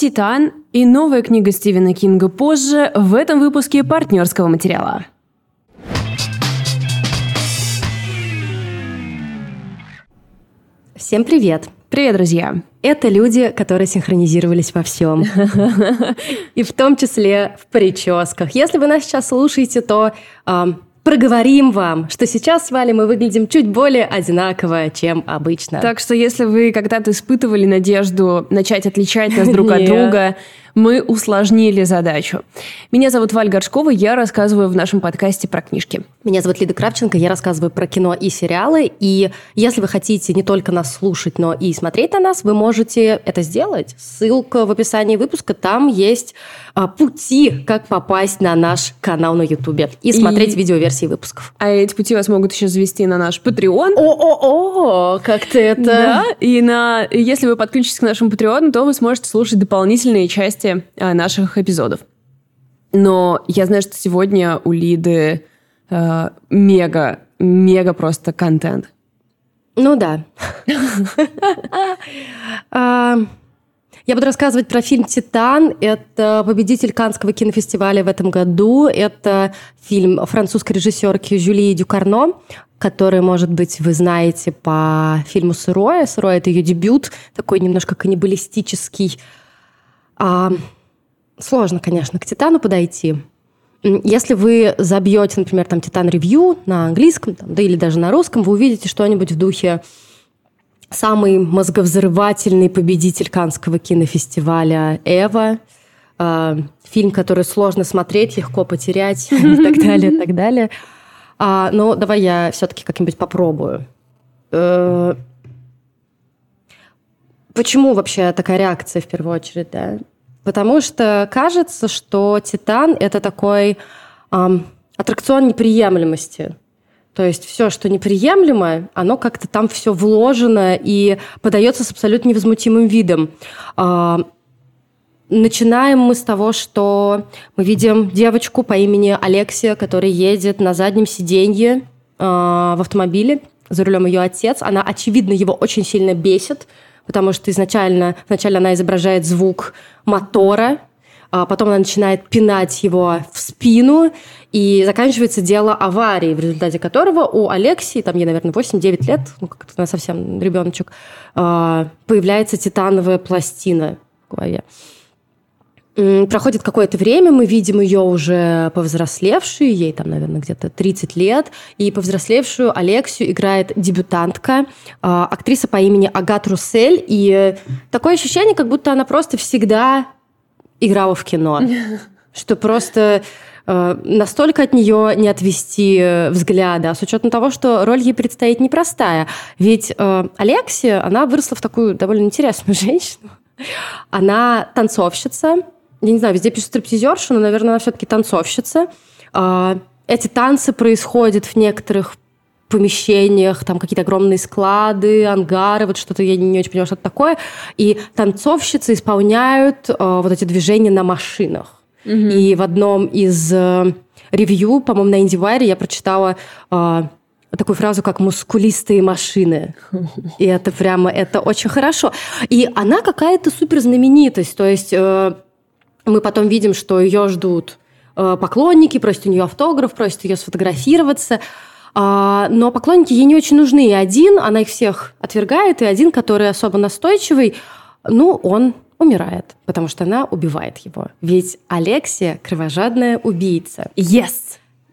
«Титан» и новая книга Стивена Кинга позже в этом выпуске партнерского материала. Всем привет! Привет, друзья! Это люди, которые синхронизировались во всем. И в том числе в прическах. Если вы нас сейчас слушаете, то проговорим вам, что сейчас с Валей мы выглядим чуть более одинаково, чем обычно. Так что если вы когда-то испытывали надежду начать отличать нас друг от друга, мы усложнили задачу. Меня зовут Валь Горшкова, я рассказываю в нашем подкасте про книжки. Меня зовут Лида Кравченко, я рассказываю про кино и сериалы. И если вы хотите не только нас слушать, но и смотреть на нас, вы можете это сделать. Ссылка в описании выпуска, там есть а, пути, как попасть на наш канал на Ютубе и смотреть и... видеоверсии выпусков. А эти пути вас могут еще завести на наш Patreon. О-о-о, как ты это... Да, и на... если вы подключитесь к нашему Patreon, то вы сможете слушать дополнительные части а, наших эпизодов. Но я знаю, что сегодня у Лиды э, мега, мега просто контент. Ну да. А, я буду рассказывать про фильм «Титан». Это победитель Канского кинофестиваля в этом году. Это фильм французской режиссерки Жюли Дюкарно, который, может быть, вы знаете по фильму «Сырое». «Сырое» — это ее дебют, такой немножко каннибалистический. А, сложно, конечно, к «Титану» подойти. Если вы забьете, например, там «Титан Ревью» на английском, там, да или даже на русском, вы увидите что-нибудь в духе самый мозговзрывательный победитель Канского кинофестиваля «Эва», э, фильм, который сложно смотреть, легко потерять и так далее, и так далее. А, но давай я все-таки как-нибудь попробую. Э, почему вообще такая реакция в первую очередь, да? Потому что кажется, что «Титан» — это такой эм, аттракцион неприемлемости. То есть все, что неприемлемо, оно как-то там все вложено и подается с абсолютно невозмутимым видом. А, начинаем мы с того, что мы видим девочку по имени Алексия, которая едет на заднем сиденье а, в автомобиле. За рулем ее отец. Она, очевидно, его очень сильно бесит, потому что изначально, вначале она изображает звук мотора, а потом она начинает пинать его в спину, и заканчивается дело аварии, в результате которого у Алексии, там ей, наверное, 8-9 лет, ну, как-то она совсем ребеночек, а, появляется титановая пластина в голове. Проходит какое-то время, мы видим ее уже повзрослевшую, ей там, наверное, где-то 30 лет, и повзрослевшую Алексию играет дебютантка, а, актриса по имени Агат Руссель, и такое ощущение, как будто она просто всегда играла в кино, что просто э, настолько от нее не отвести взгляда, с учетом того, что роль ей предстоит непростая. Ведь э, Алексия, она выросла в такую довольно интересную женщину. Она танцовщица. Я не знаю, везде пишут стриптизерша, но, наверное, она все-таки танцовщица. Э, эти танцы происходят в некоторых помещениях, там какие-то огромные склады, ангары, вот что-то я не очень понимаю, что это такое. И танцовщицы исполняют э, вот эти движения на машинах. Mm-hmm. И в одном из э, ревью, по-моему, на IndieWire я прочитала э, такую фразу, как «мускулистые машины». И это прямо, это очень хорошо. И она какая-то супер знаменитость. То есть э, мы потом видим, что ее ждут э, поклонники, просят у нее автограф, просят ее сфотографироваться. А, но поклонники ей не очень нужны. И один, она их всех отвергает, и один, который особо настойчивый, ну, он умирает, потому что она убивает его. Ведь Алексия – кровожадная убийца. Yes!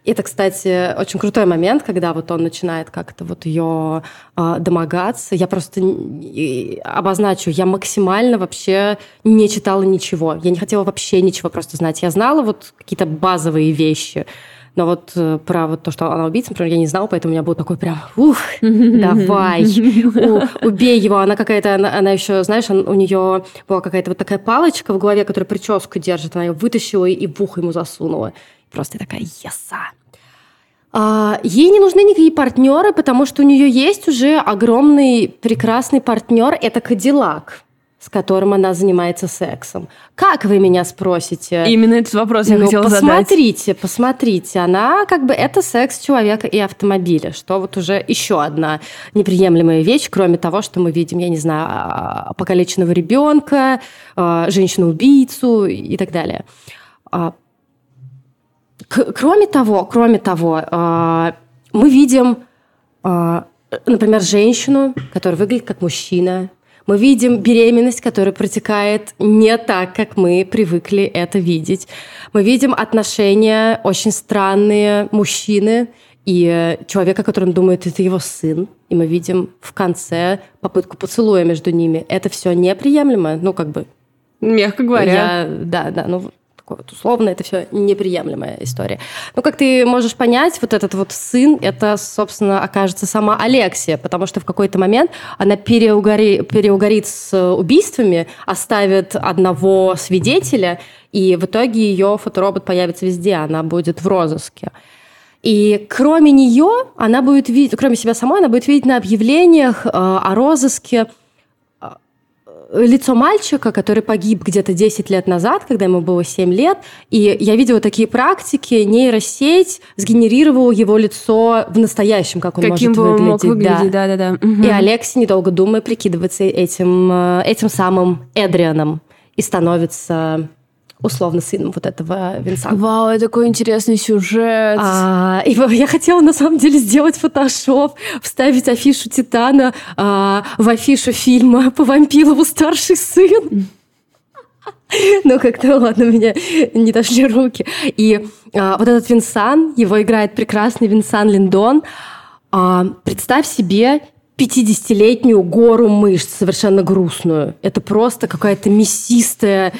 Это, кстати, очень крутой момент, когда вот он начинает как-то вот ее э, домогаться. Я просто обозначу, я максимально вообще не читала ничего. Я не хотела вообще ничего просто знать. Я знала вот какие-то базовые вещи. Но вот э, про вот то, что она убийца, например, я не знала, поэтому у меня был такой прям, ух, давай, убей его. Она какая-то, она, она еще, знаешь, у нее была какая-то вот такая палочка в голове, которая прическу держит. Она ее вытащила и в ухо ему засунула. Просто такая, еса. А, ей не нужны никакие партнеры, потому что у нее есть уже огромный прекрасный партнер. Это Кадиллак с которым она занимается сексом. Как вы меня спросите? Именно этот вопрос я ну, хотела посмотрите, задать. Посмотрите, она как бы это секс человека и автомобиля, что вот уже еще одна неприемлемая вещь, кроме того, что мы видим, я не знаю, а, покалеченного ребенка, а, женщину-убийцу и так далее. Кроме того, кроме того, мы видим, например, женщину, которая выглядит как мужчина, мы видим беременность, которая протекает не так, как мы привыкли это видеть. Мы видим отношения очень странные мужчины и человека, который думает, это его сын. И мы видим в конце попытку поцелуя между ними. Это все неприемлемо. Ну, как бы... Мягко говоря. Я, да, да. Ну, такое вот условно, это все неприемлемая история. Но как ты можешь понять, вот этот вот сын, это, собственно, окажется сама Алексия, потому что в какой-то момент она переугори, переугорит с убийствами, оставит одного свидетеля, и в итоге ее фоторобот появится везде, она будет в розыске. И кроме нее, она будет видеть, кроме себя самой, она будет видеть на объявлениях э, о розыске лицо мальчика, который погиб где-то 10 лет назад, когда ему было 7 лет, и я видела такие практики, нейросеть сгенерировала его лицо в настоящем, как он Каким может выглядеть. Мог выглядеть да. Да, да, да. Угу. И Алекси, недолго думая, прикидывается этим, э, этим самым Эдрианом и становится условно сыном вот этого Винсана. Вау, это такой интересный сюжет. А, и я хотела на самом деле сделать фотошоп, вставить афишу Титана а, в афишу фильма по Вампилову старший сын. Ну, как-то, ладно, меня не дошли руки. И а, вот этот Винсан, его играет прекрасный Винсан Линдон. А, представь себе 50-летнюю гору мышц, совершенно грустную. Это просто какая-то мясистая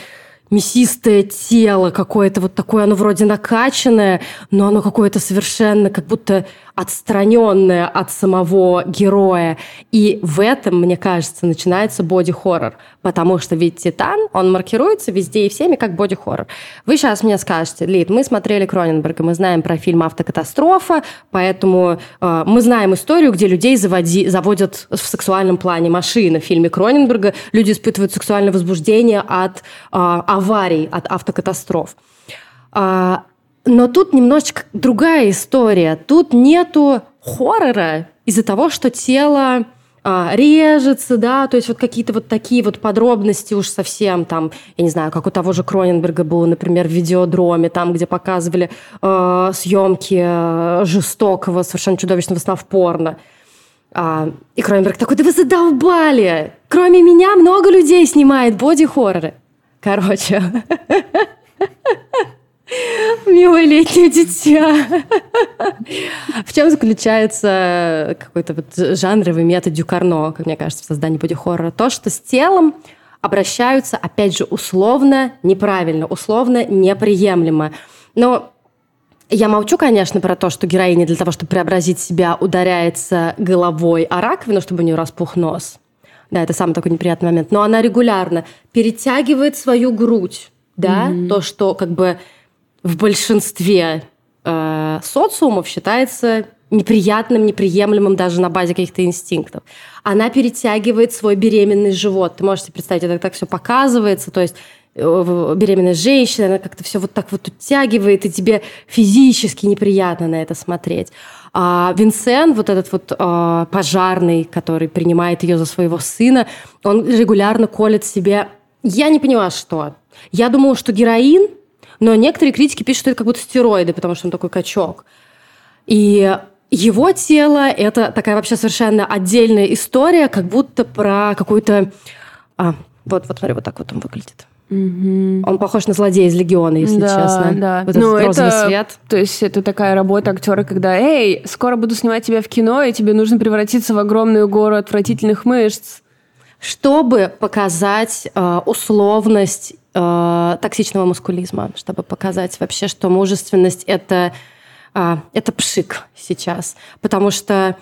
мясистое тело какое-то вот такое, оно вроде накачанное, но оно какое-то совершенно как будто отстраненное от самого героя. И в этом, мне кажется, начинается боди-хоррор. Потому что ведь «Титан», он маркируется везде и всеми как боди-хоррор. Вы сейчас мне скажете, Лид, мы смотрели Кроненберга, мы знаем про фильм «Автокатастрофа», поэтому э, мы знаем историю, где людей заводи, заводят в сексуальном плане машины. В фильме Кроненберга люди испытывают сексуальное возбуждение от э, аварий, от автокатастроф. А, но тут немножечко другая история. Тут нету хоррора из-за того, что тело а, режется, да, то есть вот какие-то вот такие вот подробности уж совсем там, я не знаю, как у того же Кроненберга было, например, в видеодроме, там, где показывали э, съемки э, жестокого, совершенно чудовищного сна в порно. А, и Кроненберг такой, да вы задолбали! Кроме меня много людей снимает боди-хорроры. Короче. Милое летнее дитя. В чем заключается какой-то вот жанровый метод Дюкарно, как мне кажется, в создании боди-хоррора? То, что с телом обращаются, опять же, условно неправильно, условно неприемлемо. Но я молчу, конечно, про то, что героиня для того, чтобы преобразить себя, ударяется головой о раковину, чтобы у нее распух нос. Да, это самый такой неприятный момент. Но она регулярно перетягивает свою грудь, да, mm-hmm. то, что как бы в большинстве э, социумов считается неприятным, неприемлемым даже на базе каких-то инстинктов. Она перетягивает свой беременный живот. Ты можешь себе представить, это так все показывается, то есть э, беременная женщина, она как-то все вот так вот утягивает, и тебе физически неприятно на это смотреть. А Винсен, вот этот вот а, пожарный, который принимает ее за своего сына, он регулярно колет себе... Я не поняла, что. Я думала, что героин, но некоторые критики пишут, что это как будто стероиды, потому что он такой качок. И его тело – это такая вообще совершенно отдельная история, как будто про какую-то... А, вот, вот смотри, вот так вот он выглядит. Угу. Он похож на злодея из Легиона, если да, честно. Да, вот ну, этот это, свет. То есть это такая работа актера, когда, эй, скоро буду снимать тебя в кино, и тебе нужно превратиться в огромную гору отвратительных мышц. Чтобы показать э, условность э, токсичного маскулизма, чтобы показать вообще, что мужественность это, э, это пшик сейчас. Потому что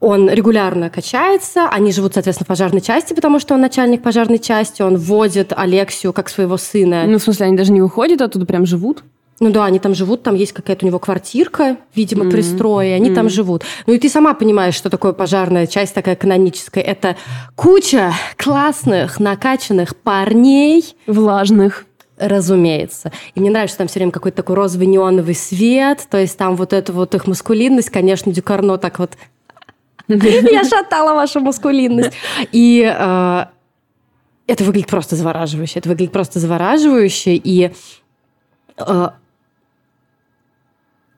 он регулярно качается, они живут, соответственно, в пожарной части, потому что он начальник пожарной части, он вводит Алексию как своего сына. Ну, в смысле, они даже не уходят оттуда, прям живут? Ну да, они там живут, там есть какая-то у него квартирка, видимо, mm-hmm. пристрой, и они mm-hmm. там живут. Ну и ты сама понимаешь, что такое пожарная часть такая каноническая. Это куча классных, накачанных парней. Влажных. Разумеется. И мне нравится, что там все время какой-то такой розовый неоновый свет, то есть там вот эта вот их маскулинность, конечно, Дюкарно так вот... Я шатала вашу маскулинность. И э, это выглядит просто завораживающе. Это выглядит просто завораживающе. И э,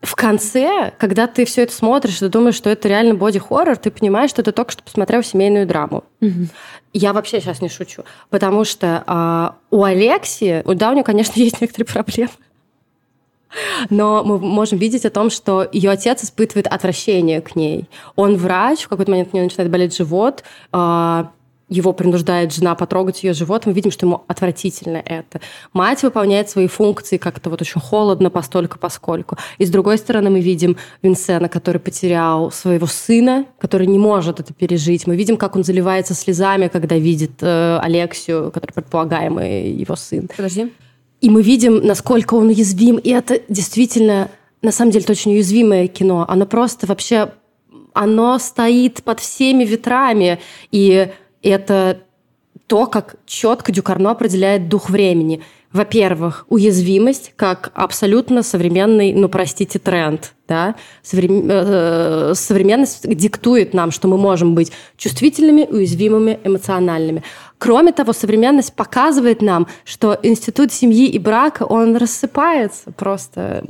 в конце, когда ты все это смотришь, ты думаешь, что это реально боди-хоррор, ты понимаешь, что ты только что посмотрел семейную драму. Угу. Я вообще сейчас не шучу, потому что а, у Алексии, да, у нее, конечно, есть некоторые проблемы, но мы можем видеть о том, что ее отец испытывает отвращение к ней. Он врач, в какой-то момент у нее начинает болеть живот, а, его принуждает жена потрогать ее живот, мы видим, что ему отвратительно это. Мать выполняет свои функции как-то вот очень холодно, постолько, поскольку. И с другой стороны мы видим Винсена, который потерял своего сына, который не может это пережить. Мы видим, как он заливается слезами, когда видит э, Алексию, который предполагаемый его сын. Подожди. И мы видим, насколько он уязвим. И это действительно, на самом деле, это очень уязвимое кино. Оно просто вообще оно стоит под всеми ветрами. И это то, как четко Дюкарно определяет дух времени. Во-первых, уязвимость как абсолютно современный, ну, простите, тренд. Да? Э, современность диктует нам, что мы можем быть чувствительными, уязвимыми, эмоциональными. Кроме того, современность показывает нам, что институт семьи и брака, он рассыпается просто.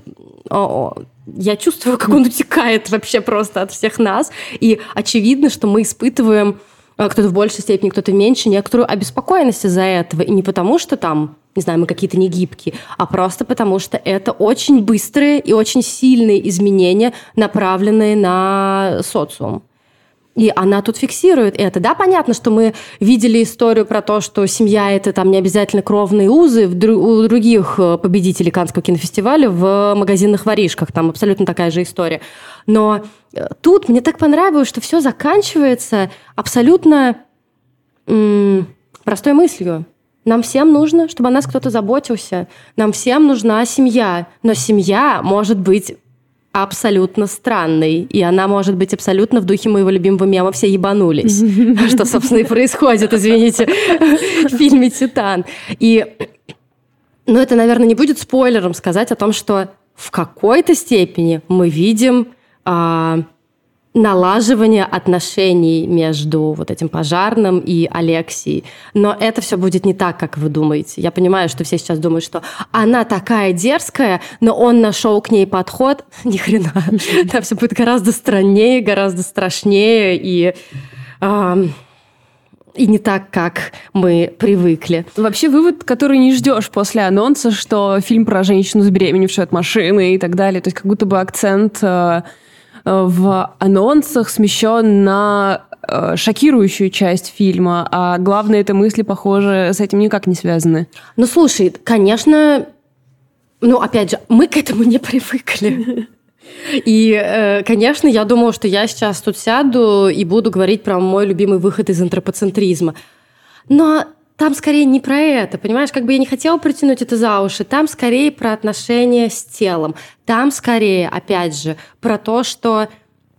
Я чувствую, как он утекает вообще просто от всех нас. И очевидно, что мы испытываем кто-то в большей степени, кто-то меньше, некоторую обеспокоенность из-за этого. И не потому, что там, не знаю, мы какие-то негибкие, а просто потому, что это очень быстрые и очень сильные изменения, направленные на социум. И она тут фиксирует это. Да, понятно, что мы видели историю про то, что семья – это там не обязательно кровные узы у других э, победителей Каннского кинофестиваля в магазинных воришках. Там абсолютно такая же история. Но э, тут мне так понравилось, что все заканчивается абсолютно м- простой мыслью. Нам всем нужно, чтобы о нас кто-то заботился. Нам всем нужна семья. Но семья может быть абсолютно странной. И она может быть абсолютно в духе моего любимого мема «Все ебанулись». Что, собственно, и происходит, извините, в фильме «Титан». И, ну, это, наверное, не будет спойлером сказать о том, что в какой-то степени мы видим а, налаживание отношений между вот этим пожарным и Алексией. Но это все будет не так, как вы думаете. Я понимаю, что все сейчас думают, что она такая дерзкая, но он нашел к ней подход. Ни хрена. Там все будет гораздо страннее, гораздо страшнее и... и не так, как мы привыкли. Вообще вывод, который не ждешь после анонса, что фильм про женщину забеременевшую от машины и так далее. То есть как будто бы акцент э, в анонсах смещен на э, шокирующую часть фильма, а главное, это мысли, похоже, с этим никак не связаны. Ну, слушай, конечно, ну, опять же, мы к этому не привыкли. И, э, конечно, я думала, что я сейчас тут сяду и буду говорить про мой любимый выход из антропоцентризма. Но там скорее не про это, понимаешь, как бы я не хотела притянуть это за уши, там скорее про отношения с телом, там скорее, опять же, про то, что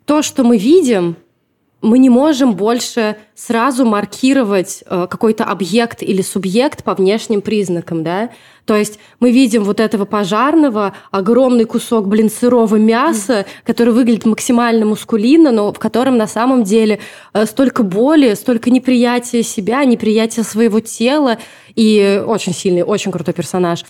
то, что мы видим, мы не можем больше сразу маркировать э, какой-то объект или субъект по внешним признакам, да? То есть мы видим вот этого пожарного, огромный кусок, блин, сырого мяса, который выглядит максимально мускулинно, но в котором на самом деле э, столько боли, столько неприятия себя, неприятия своего тела, и очень сильный, очень крутой персонаж.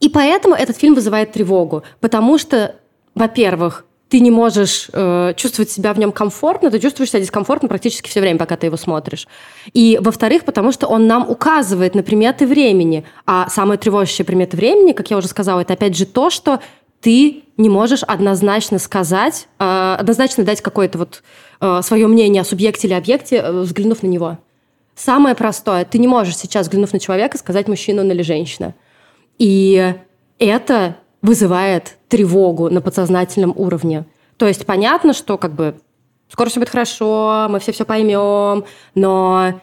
И поэтому этот фильм вызывает тревогу, потому что, во-первых, ты не можешь э, чувствовать себя в нем комфортно, ты чувствуешь себя дискомфортно практически все время, пока ты его смотришь. И, во-вторых, потому что он нам указывает на приметы времени. А самые тревожащие приметы времени, как я уже сказала, это опять же то, что ты не можешь однозначно сказать, э, однозначно дать какое-то вот э, свое мнение о субъекте или объекте, э, взглянув на него. Самое простое, ты не можешь сейчас, взглянув на человека, сказать, мужчина он или женщина. И это вызывает тревогу на подсознательном уровне. То есть понятно, что как бы скоро все будет хорошо, мы все все поймем, но...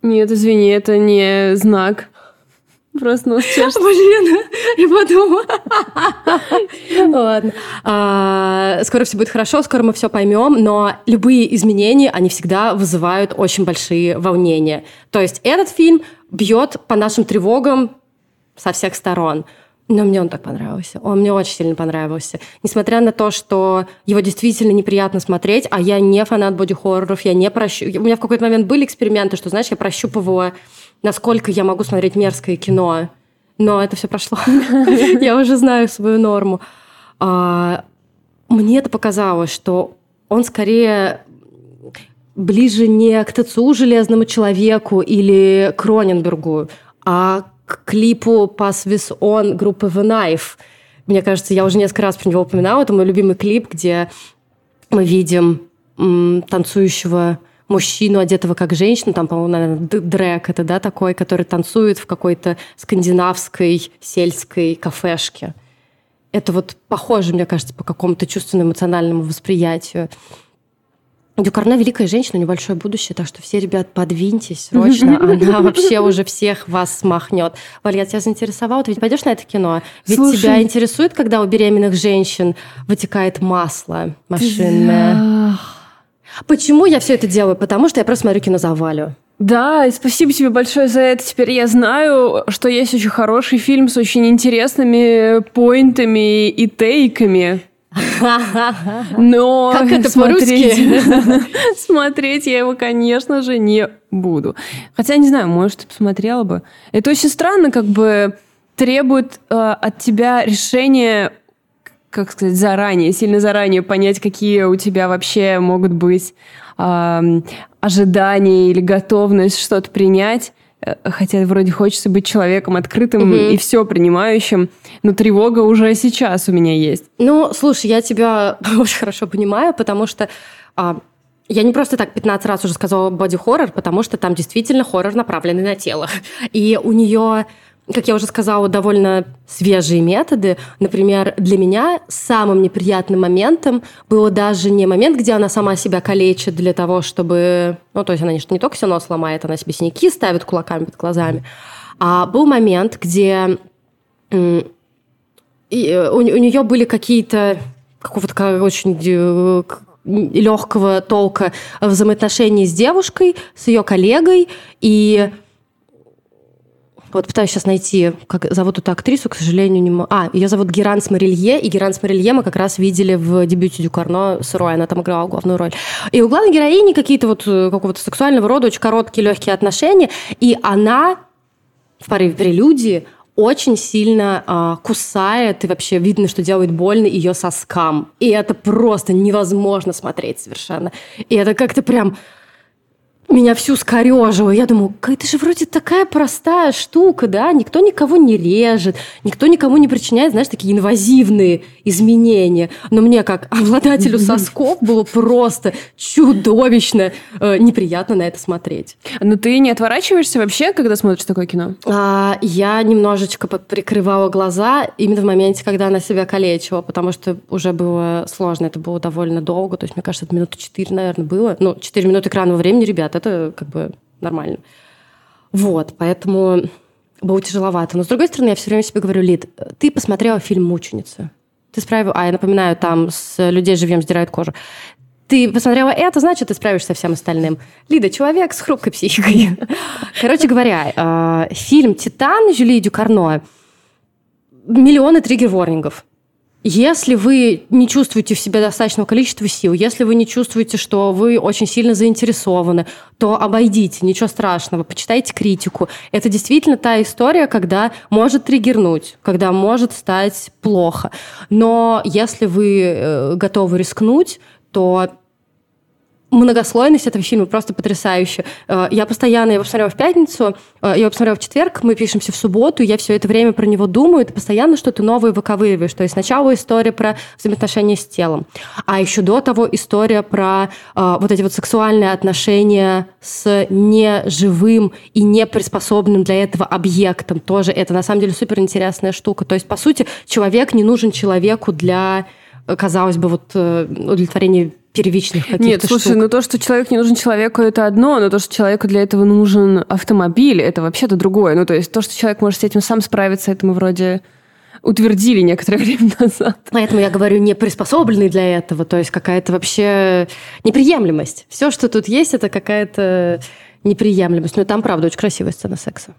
Нет, извини, это не знак. Просто чешется. Блин, я подумала. Ладно. А, скоро все будет хорошо, скоро мы все поймем, но любые изменения, они всегда вызывают очень большие волнения. То есть этот фильм бьет по нашим тревогам со всех сторон. Но мне он так понравился. Он мне очень сильно понравился. Несмотря на то, что его действительно неприятно смотреть, а я не фанат боди-хорроров, я не прощу... У меня в какой-то момент были эксперименты, что, знаешь, я прощупывала, насколько я могу смотреть мерзкое кино. Но это все прошло. Я уже знаю свою норму. А, мне это показалось, что он скорее ближе не к ТЦУ «Железному человеку» или Кроненбергу, а к клипу «Pass With On» группы The Knife. Мне кажется, я уже несколько раз про него упоминала. Это мой любимый клип, где мы видим м, танцующего мужчину, одетого как женщину, там, по-моему, наверное, дрэк это, да, такой, который танцует в какой-то скандинавской сельской кафешке. Это вот похоже, мне кажется, по какому-то чувственно-эмоциональному восприятию. Дюкарна великая женщина, небольшое будущее, так что все, ребят, подвиньтесь срочно. Она вообще уже всех вас смахнет. Валя, я тебя заинтересовала, ты ведь пойдешь на это кино? Ведь Слушай, тебя интересует, когда у беременных женщин вытекает масло машинное? Почему я все это делаю? Потому что я просто смотрю кино за Валю. Да, и спасибо тебе большое за это. Теперь я знаю, что есть очень хороший фильм с очень интересными поинтами и тейками. Но как это смотреть, смотреть я его, конечно же, не буду. Хотя, не знаю, может, посмотрела бы. Это очень странно, как бы требует э, от тебя решения, как сказать, заранее, сильно заранее понять, какие у тебя вообще могут быть э, ожидания или готовность что-то принять. Э, хотя вроде хочется быть человеком открытым угу. и все принимающим, но тревога уже сейчас у меня есть. Ну, слушай, я тебя очень хорошо понимаю, потому что а, я не просто так 15 раз уже сказала боди-хоррор, потому что там действительно хоррор направленный на тело. И у нее как я уже сказала, довольно свежие методы. Например, для меня самым неприятным моментом было даже не момент, где она сама себя калечит для того, чтобы... Ну, то есть она не только все нос ломает, она себе синяки ставит кулаками под глазами. А был момент, где и э, у, у нее были какие-то какого-то очень э, легкого толка взаимоотношения с девушкой, с ее коллегой, и вот пытаюсь сейчас найти, как зовут эту актрису, к сожалению, не могу. А, ее зовут Геранс Марилье, и Геранс Марилье мы как раз видели в дебюте Дюкарно сырой, она там играла главную роль. И у главной героини какие-то вот э, какого-то сексуального рода очень короткие, легкие отношения, и она в порыве прелюдии очень сильно а, кусает, и вообще видно, что делает больно ее соскам. И это просто невозможно смотреть совершенно. И это как-то прям меня всю скорежило. Я думаю, это же вроде такая простая штука, да? Никто никого не режет, никто никому не причиняет, знаешь, такие инвазивные изменения. Но мне, как обладателю сосков, было просто чудовищно э, неприятно на это смотреть. Но ты не отворачиваешься вообще, когда смотришь такое кино? А, я немножечко прикрывала глаза именно в моменте, когда она себя калечила, потому что уже было сложно, это было довольно долго. То есть, мне кажется, это минуты четыре, наверное, было. Ну, четыре минуты экранного времени, ребята, это как бы нормально. Вот, поэтому было тяжеловато. Но, с другой стороны, я все время себе говорю, Лид, ты посмотрела фильм «Мученица». Ты справил... А, я напоминаю, там с людей живьем сдирают кожу. Ты посмотрела это, значит, ты справишься со всем остальным. Лида, человек с хрупкой психикой. Короче говоря, э, фильм «Титан» Жюли Дюкарно миллионы триггер-ворнингов. Если вы не чувствуете в себе достаточного количества сил, если вы не чувствуете, что вы очень сильно заинтересованы, то обойдите, ничего страшного, почитайте критику. Это действительно та история, когда может триггернуть, когда может стать плохо. Но если вы э, готовы рискнуть, то многослойность этого фильма просто потрясающая. Э, я постоянно его посмотрела в пятницу, э, я его посмотрела в четверг, мы пишемся в субботу, я все это время про него думаю, ты постоянно что-то новое выковыриваешь. То есть сначала история про взаимоотношения с телом, а еще до того история про э, вот эти вот сексуальные отношения с неживым и не приспособленным для этого объектом. Тоже это на самом деле супер интересная штука. То есть, по сути, человек не нужен человеку для казалось бы, вот удовлетворения первичных каких-то Нет, слушай, штук. ну то, что человек не нужен человеку, это одно, но то, что человеку для этого нужен автомобиль, это вообще-то другое. Ну, то есть то, что человек может с этим сам справиться, это мы вроде утвердили некоторое время назад. Поэтому я говорю, не приспособленный для этого, то есть какая-то вообще неприемлемость. Все, что тут есть, это какая-то неприемлемость. Но там, правда, очень красивая сцена секса.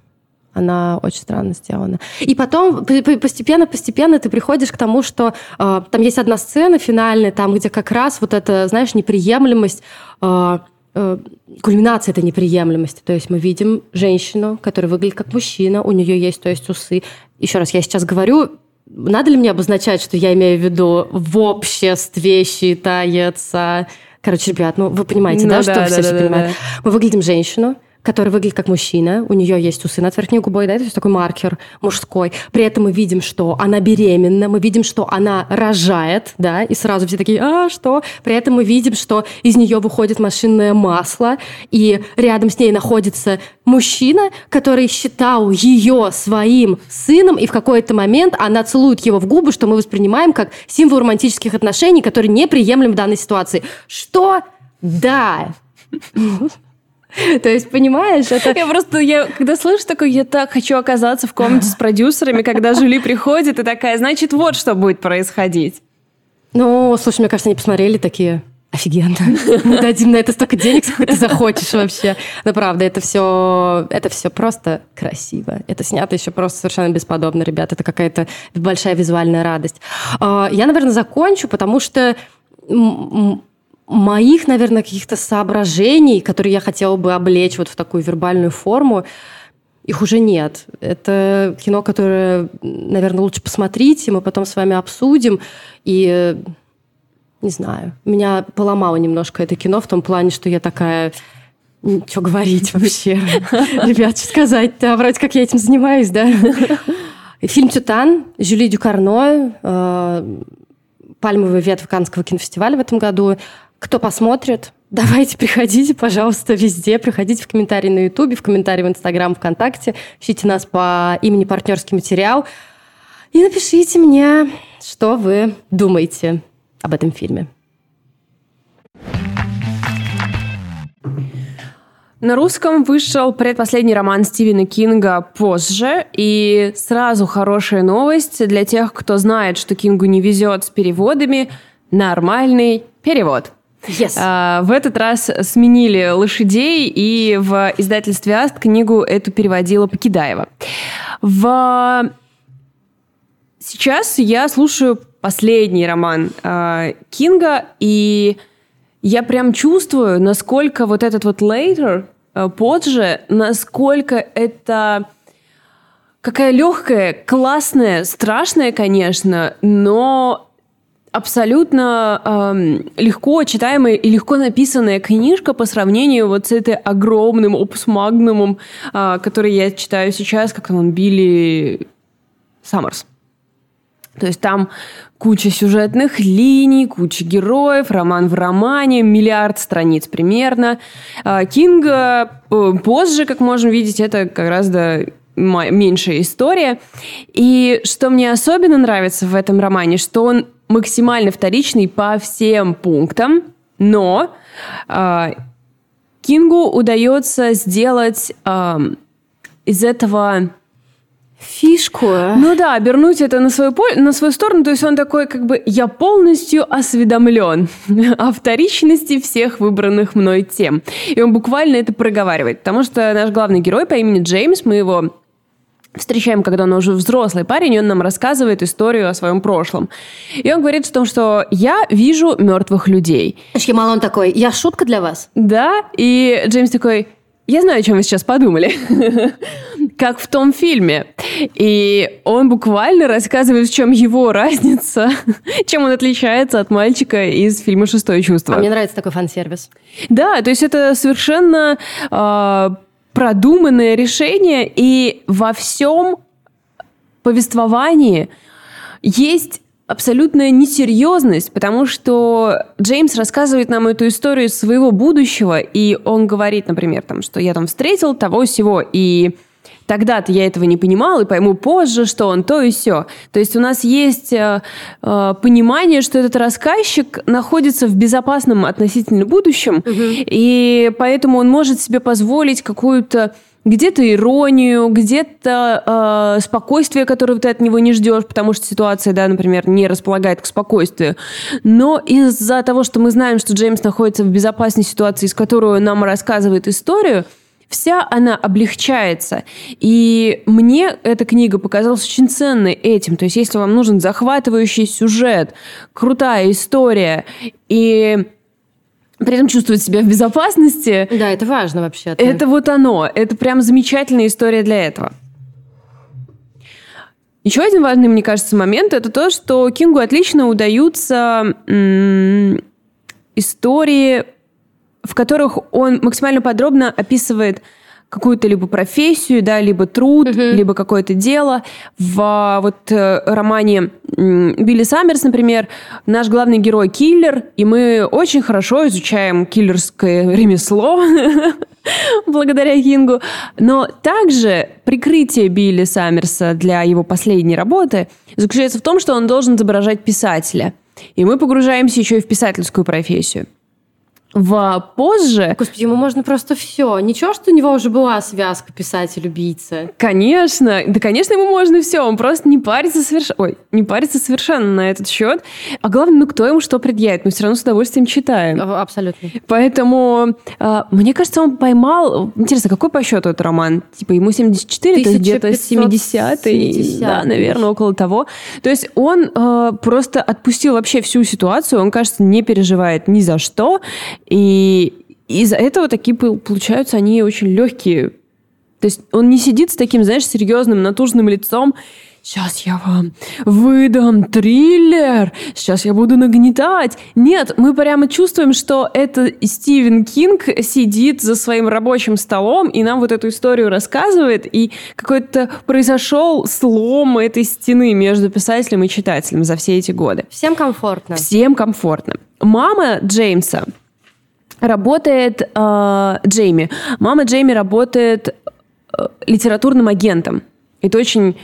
Она очень странно сделана. И потом постепенно-постепенно ты приходишь к тому, что э, там есть одна сцена финальная, там, где как раз вот эта, знаешь, неприемлемость, э, э, кульминация этой неприемлемости. То есть мы видим женщину, которая выглядит как мужчина, у нее есть, то есть усы. Еще раз, я сейчас говорю, надо ли мне обозначать, что я имею в виду в обществе считается... Короче, ребят, ну вы понимаете, ну, да, да, что да, все да, понимают? Да. Мы выглядим женщину, который выглядит как мужчина, у нее есть усы над верхней губой, да, то есть такой маркер мужской. При этом мы видим, что она беременна, мы видим, что она рожает, да, и сразу все такие, а, что? При этом мы видим, что из нее выходит машинное масло, и рядом с ней находится мужчина, который считал ее своим сыном, и в какой-то момент она целует его в губы, что мы воспринимаем как символ романтических отношений, который неприемлем в данной ситуации. Что? Да. То есть, понимаешь, это... Я просто, я, когда слышу такое, я так хочу оказаться в комнате с продюсерами, когда Жюли приходит и такая, значит, вот что будет происходить. Ну, слушай, мне кажется, они посмотрели такие, офигенно. Мы дадим на это столько денег, сколько ты захочешь вообще. Но правда, это все, это все просто красиво. Это снято еще просто совершенно бесподобно, ребят. Это какая-то большая визуальная радость. А, я, наверное, закончу, потому что моих, наверное, каких-то соображений, которые я хотела бы облечь вот в такую вербальную форму, их уже нет. Это кино, которое, наверное, лучше посмотреть, и мы потом с вами обсудим. И не знаю, меня поломало немножко это кино в том плане, что я такая... Что говорить вообще? Ребят, что сказать-то? Вроде как я этим занимаюсь, да? Фильм «Тютан», Жюли Дюкарно, э, «Пальмовый ветвь Каннского кинофестиваля» в этом году. Кто посмотрит, давайте приходите, пожалуйста, везде. Приходите в комментарии на Ютубе, в комментарии в Инстаграм, ВКонтакте. Ищите нас по имени «Партнерский материал». И напишите мне, что вы думаете об этом фильме. На русском вышел предпоследний роман Стивена Кинга позже, и сразу хорошая новость для тех, кто знает, что Кингу не везет с переводами. Нормальный перевод. Yes. А, в этот раз сменили лошадей, и в издательстве Аст книгу эту переводила Покидаева. В... Сейчас я слушаю последний роман э, Кинга, и я прям чувствую, насколько вот этот вот later, э, позже, насколько это какая легкая, классная, страшная, конечно, но абсолютно эм, легко читаемая и легко написанная книжка по сравнению вот с этой огромным опус магнумом, э, который я читаю сейчас, как он Билли Саммерс. То есть там куча сюжетных линий, куча героев, роман в романе, миллиард страниц примерно. А, Кинга э, позже, как можем видеть, это гораздо меньшая история. И что мне особенно нравится в этом романе, что он максимально вторичный по всем пунктам, но э, Кингу удается сделать э, из этого фишку. Ну да, обернуть это на свою, на свою сторону. То есть он такой, как бы, я полностью осведомлен о вторичности всех выбранных мной тем. И он буквально это проговаривает. Потому что наш главный герой по имени Джеймс, мы его встречаем, когда он уже взрослый парень, и он нам рассказывает историю о своем прошлом. И он говорит о том, что я вижу мертвых людей. Шкимал он такой, я шутка для вас? Да, и Джеймс такой, я знаю, о чем вы сейчас подумали. как в том фильме. И он буквально рассказывает, в чем его разница, чем он отличается от мальчика из фильма «Шестое чувство». А мне нравится такой фан-сервис. Да, то есть это совершенно э, продуманное решение, и во всем повествовании есть абсолютная несерьезность, потому что Джеймс рассказывает нам эту историю своего будущего, и он говорит, например, там, что я там встретил того всего, и тогда-то я этого не понимал и пойму позже, что он то и все. То есть у нас есть э, э, понимание, что этот рассказчик находится в безопасном относительно будущем, угу. и поэтому он может себе позволить какую-то где-то иронию, где-то э, спокойствие, которое ты от него не ждешь, потому что ситуация, да, например, не располагает к спокойствию. Но из-за того, что мы знаем, что Джеймс находится в безопасной ситуации, из которой он нам рассказывает историю, вся она облегчается. И мне эта книга показалась очень ценной этим. То есть, если вам нужен захватывающий сюжет, крутая история и при этом чувствовать себя в безопасности. Да, это важно вообще. -то. Это вот оно. Это прям замечательная история для этого. Еще один важный, мне кажется, момент это то, что Кингу отлично удаются истории в которых он максимально подробно описывает какую-то либо профессию, да, либо труд, угу. либо какое-то дело. В вот э, романе Билли Саммерс, например, наш главный герой киллер, и мы очень хорошо изучаем киллерское ремесло благодаря Кингу. Но также прикрытие Билли Саммерса для его последней работы заключается в том, что он должен изображать писателя. И мы погружаемся еще и в писательскую профессию в позже... Господи, ему можно просто все. Ничего, что у него уже была связка писатель-убийца. Конечно. Да, конечно, ему можно все. Он просто не парится совершенно... Ой, не парится совершенно на этот счет. А главное, ну кто ему что предъявит? Мы все равно с удовольствием читаем. Абсолютно. Поэтому, э, мне кажется, он поймал... Интересно, какой по счету этот роман? Типа ему 74, то есть где-то 70-й. Да, наверное, около того. То есть он э, просто отпустил вообще всю ситуацию. Он, кажется, не переживает ни за что и из-за этого такие получаются они очень легкие. То есть он не сидит с таким, знаешь, серьезным, натужным лицом. Сейчас я вам выдам триллер, сейчас я буду нагнетать. Нет, мы прямо чувствуем, что это Стивен Кинг сидит за своим рабочим столом и нам вот эту историю рассказывает, и какой-то произошел слом этой стены между писателем и читателем за все эти годы. Всем комфортно. Всем комфортно. Мама Джеймса работает э, Джейми. Мама Джейми работает э, литературным агентом. Это очень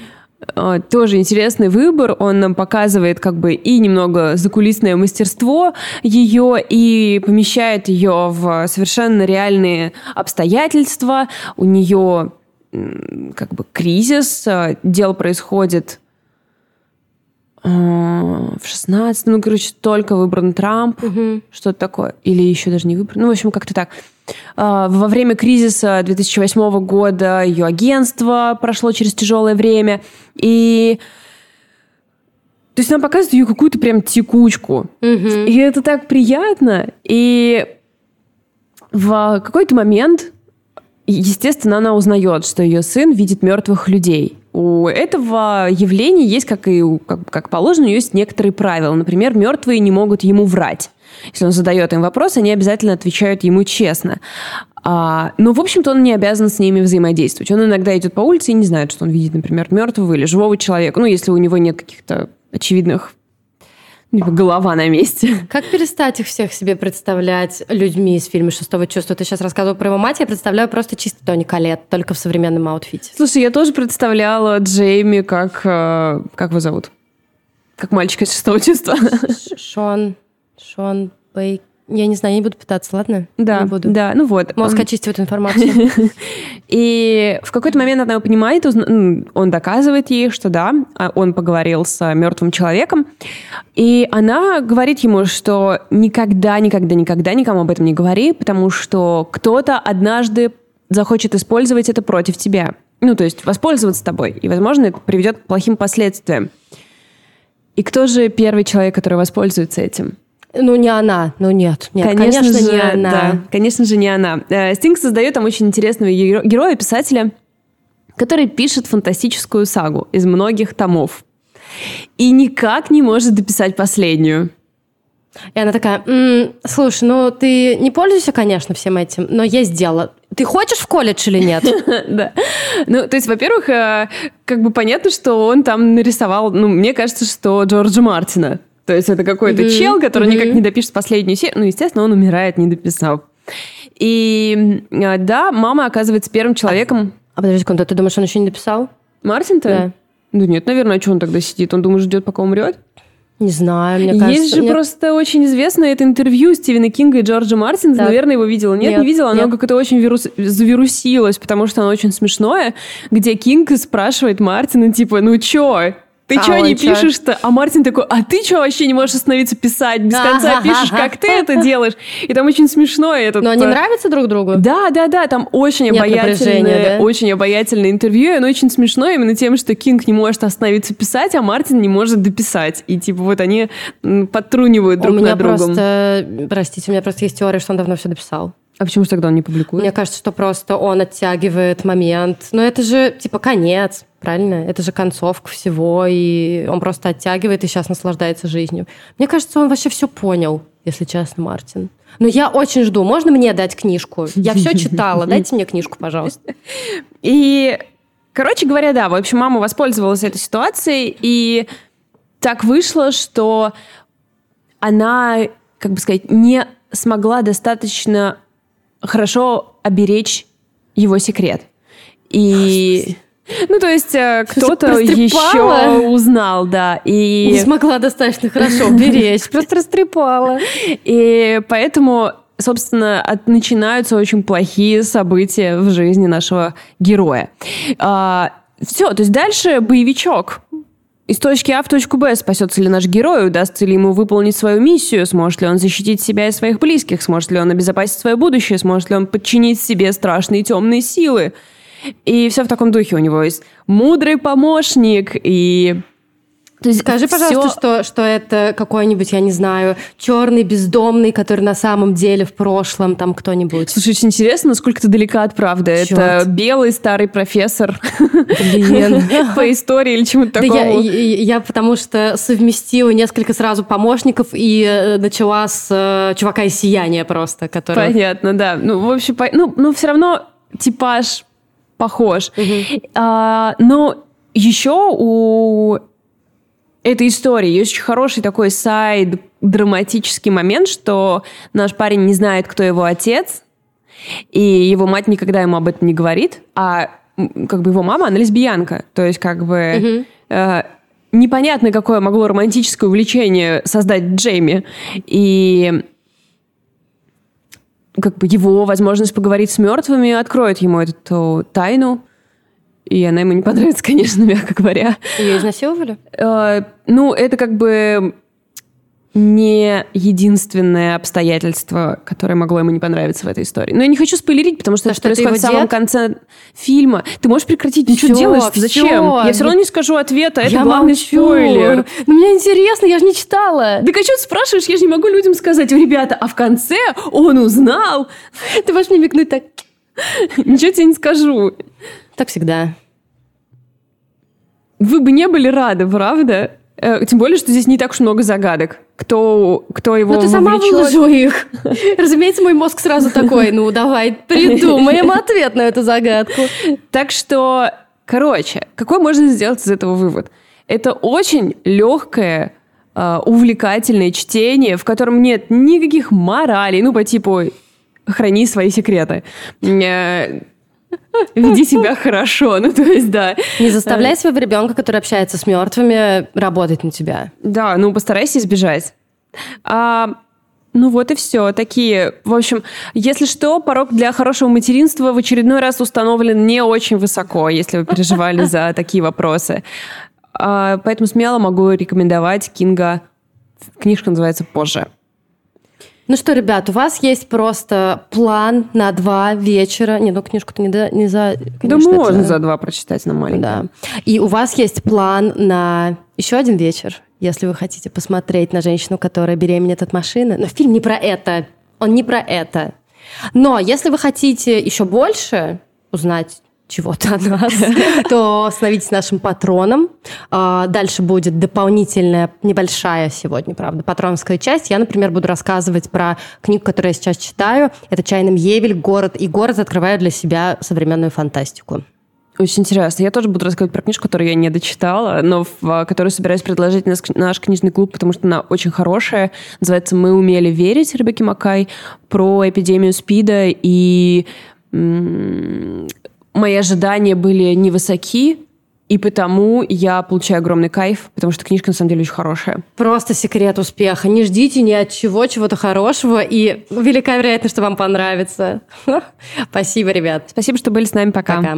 э, тоже интересный выбор. Он нам показывает как бы и немного закулисное мастерство ее, и помещает ее в совершенно реальные обстоятельства. У нее как бы кризис, э, дело происходит в 16 ну, короче, только выбран Трамп, угу. что-то такое. Или еще даже не выбран. Ну, в общем, как-то так. А, во время кризиса 2008 года ее агентство прошло через тяжелое время. И то есть нам показывают ее какую-то прям текучку. Угу. И это так приятно. И в какой-то момент, естественно, она узнает, что ее сын видит мертвых людей. У этого явления есть, как и как, как положено, есть некоторые правила. Например, мертвые не могут ему врать. Если он задает им вопрос, они обязательно отвечают ему честно. А, но, в общем-то, он не обязан с ними взаимодействовать. Он иногда идет по улице и не знает, что он видит, например, мертвого или живого человека. Ну, если у него нет каких-то очевидных голова на месте. Как перестать их всех себе представлять людьми из фильма «Шестого чувства»? Ты сейчас рассказывал про его мать, я представляю просто чисто Тони Калет, только в современном аутфите. Слушай, я тоже представляла Джейми как... Э, как его зовут? Как мальчика из «Шестого чувства». Шон... Шон Бейк... Я не знаю, я не буду пытаться, ладно? Да, не буду. да, ну вот. Мозг очистит эту информацию. И в какой-то момент она понимает, он доказывает ей, что да, а он поговорил с мертвым человеком, и она говорит ему, что никогда, никогда, никогда никому об этом не говори, потому что кто-то однажды захочет использовать это против тебя. Ну, то есть воспользоваться тобой. И, возможно, это приведет к плохим последствиям. И кто же первый человек, который воспользуется этим? Ну, не она. Ну, нет. нет конечно, конечно же, не она. Да, конечно же, не она. Э, Стинг создает там очень интересного героя, писателя, который пишет фантастическую сагу из многих томов. И никак не может дописать последнюю. И она такая, м-м, слушай, ну ты не пользуешься, конечно, всем этим, но есть дело. Ты хочешь в колледж или нет? Да. Ну, то есть, во-первых, э, как бы понятно, что он там нарисовал, ну, мне кажется, что Джорджа Мартина. То есть это какой-то mm-hmm. чел, который mm-hmm. никак не допишет последнюю серию. Ну, естественно, он умирает, не дописав. И а, да, мама оказывается первым человеком. А подожди секунду, ты думаешь, он еще не написал? Мартин-то? Да. Да нет, наверное, а что он тогда сидит? Он, думаешь, ждет, пока умрет? Не знаю, мне кажется... Есть же мне- просто очень известное это интервью Стивена Кинга и Джорджа Мартина. Наверное, его видела. Нет, Нет, не видела. Оно нет. как-то очень вирус... завирусилось, потому что оно очень смешное, где Кинг спрашивает Мартина, типа, ну чё? Ты А чё он не чё? пишешь-то? А Мартин такой, а ты чё вообще не можешь остановиться писать? Без конца пишешь, как ты это делаешь? И там очень смешно это. Но они нравятся друг другу? Да, да, да, там очень Нет обаятельное, да? очень обаятельное интервью, и оно очень смешно именно тем, что Кинг не может остановиться писать, а Мартин не может дописать. И типа вот они подтрунивают друг у меня другом. просто... Простите, у меня просто есть теория, что он давно все дописал. А почему же тогда он не публикует? Мне кажется, что просто он оттягивает момент. Но это же, типа, конец, правильно? Это же концовка всего, и он просто оттягивает и сейчас наслаждается жизнью. Мне кажется, он вообще все понял, если честно, Мартин. Но я очень жду. Можно мне дать книжку? Я все читала. Дайте мне книжку, пожалуйста. И, короче говоря, да, в общем, мама воспользовалась этой ситуацией, и так вышло, что она, как бы сказать, не смогла достаточно хорошо оберечь его секрет. И... Ну, то есть э, кто-то еще узнал, да. Не И, смогла достаточно хорошо беречь. Просто растрепала. и поэтому, собственно, от- начинаются очень плохие события в жизни нашего героя. все, то есть дальше боевичок. Из точки А в точку Б спасется ли наш герой, удастся ли ему выполнить свою миссию, сможет ли он защитить себя и своих близких, сможет ли он обезопасить свое будущее, сможет ли он подчинить себе страшные темные силы. И все в таком духе у него есть мудрый помощник и... То есть Скажи, пожалуйста, всё- что, что это какой-нибудь, я не знаю, черный бездомный, который на самом деле в прошлом там кто-нибудь. Слушай, очень интересно, насколько ты далека от правды. Чёрт. Это белый старый профессор Блин. по истории или чему-то Да такому. я, я потому что совместила несколько сразу помощников и э, начала с э, чувака из сияния просто, который... Понятно, да. Ну, в общем, по- ну, но все равно типаж похож. А, но еще у этой истории есть очень хороший такой сайд, драматический момент, что наш парень не знает, кто его отец, и его мать никогда ему об этом не говорит, а как бы его мама, она лесбиянка. То есть как бы... э, непонятно, какое могло романтическое увлечение создать Джейми. И как бы его возможность поговорить с мертвыми откроет ему эту тайну. И она ему не понравится, конечно, мягко говоря. Ее изнасиловали? Э, ну, это как бы не единственное обстоятельство, которое могло ему не понравиться в этой истории. Но я не хочу спойлерить, потому что это что, это происходит в самом дед? конце фильма. Ты можешь прекратить? Ну, что Всё, делаешь? всё. Зачем? Я все равно не скажу ответа. Это я главный молчу. спойлер. Ну, мне интересно, я же не читала. Да а что ты спрашиваешь? Я же не могу людям сказать, ребята, а в конце он узнал. Ты можешь мне мигнуть так? Ничего тебе не скажу. Так всегда. Вы бы не были рады, правда? Э, Тем более, что здесь не так уж много загадок. Кто, кто его Ну, ты сама вовлечет. выложила их. Разумеется, мой мозг сразу такой, ну, давай придумаем ответ на эту загадку. Так что, короче, какой можно сделать из этого вывод? Это очень легкое, э, увлекательное чтение, в котором нет никаких моралей, ну, по типу «храни свои секреты». Веди себя хорошо, ну, то есть, да. Не заставляй своего ребенка, который общается с мертвыми, работать на тебя. Да, ну постарайся избежать. А, ну вот и все. Такие. В общем, если что, порог для хорошего материнства в очередной раз установлен не очень высоко, если вы переживали за такие вопросы. А, поэтому смело могу рекомендовать Кинга. Книжка называется «Позже». Ну что, ребят, у вас есть просто план на два вечера. Не, ну книжку-то не, за- не за... Да конечно, это- можно за два прочитать на маленьком. Да. И у вас есть план на еще один вечер, если вы хотите посмотреть на женщину, которая беременеет от машины. Но фильм не про это. Он не про это. Но если вы хотите еще больше узнать чего-то от нас, то становитесь нашим патроном. А, Дальше будет дополнительная, небольшая сегодня, правда, патроновская часть. Я, например, буду рассказывать про книгу, которую я сейчас читаю. Это «Чайным Евель. Город и город» открываю для себя современную фантастику. Очень интересно. Я тоже буду рассказывать про книжку, которую я не дочитала, но в а, которую собираюсь предложить наш, наш книжный клуб, потому что она очень хорошая. Называется «Мы умели верить» Ребекки Макай про эпидемию СПИДа и мои ожидания были невысоки, и потому я получаю огромный кайф, потому что книжка на самом деле очень хорошая. Просто секрет успеха. Не ждите ни от чего чего-то хорошего, и велика вероятность, что вам понравится. Спасибо, ребят. Спасибо, что были с нами. Пока. Пока.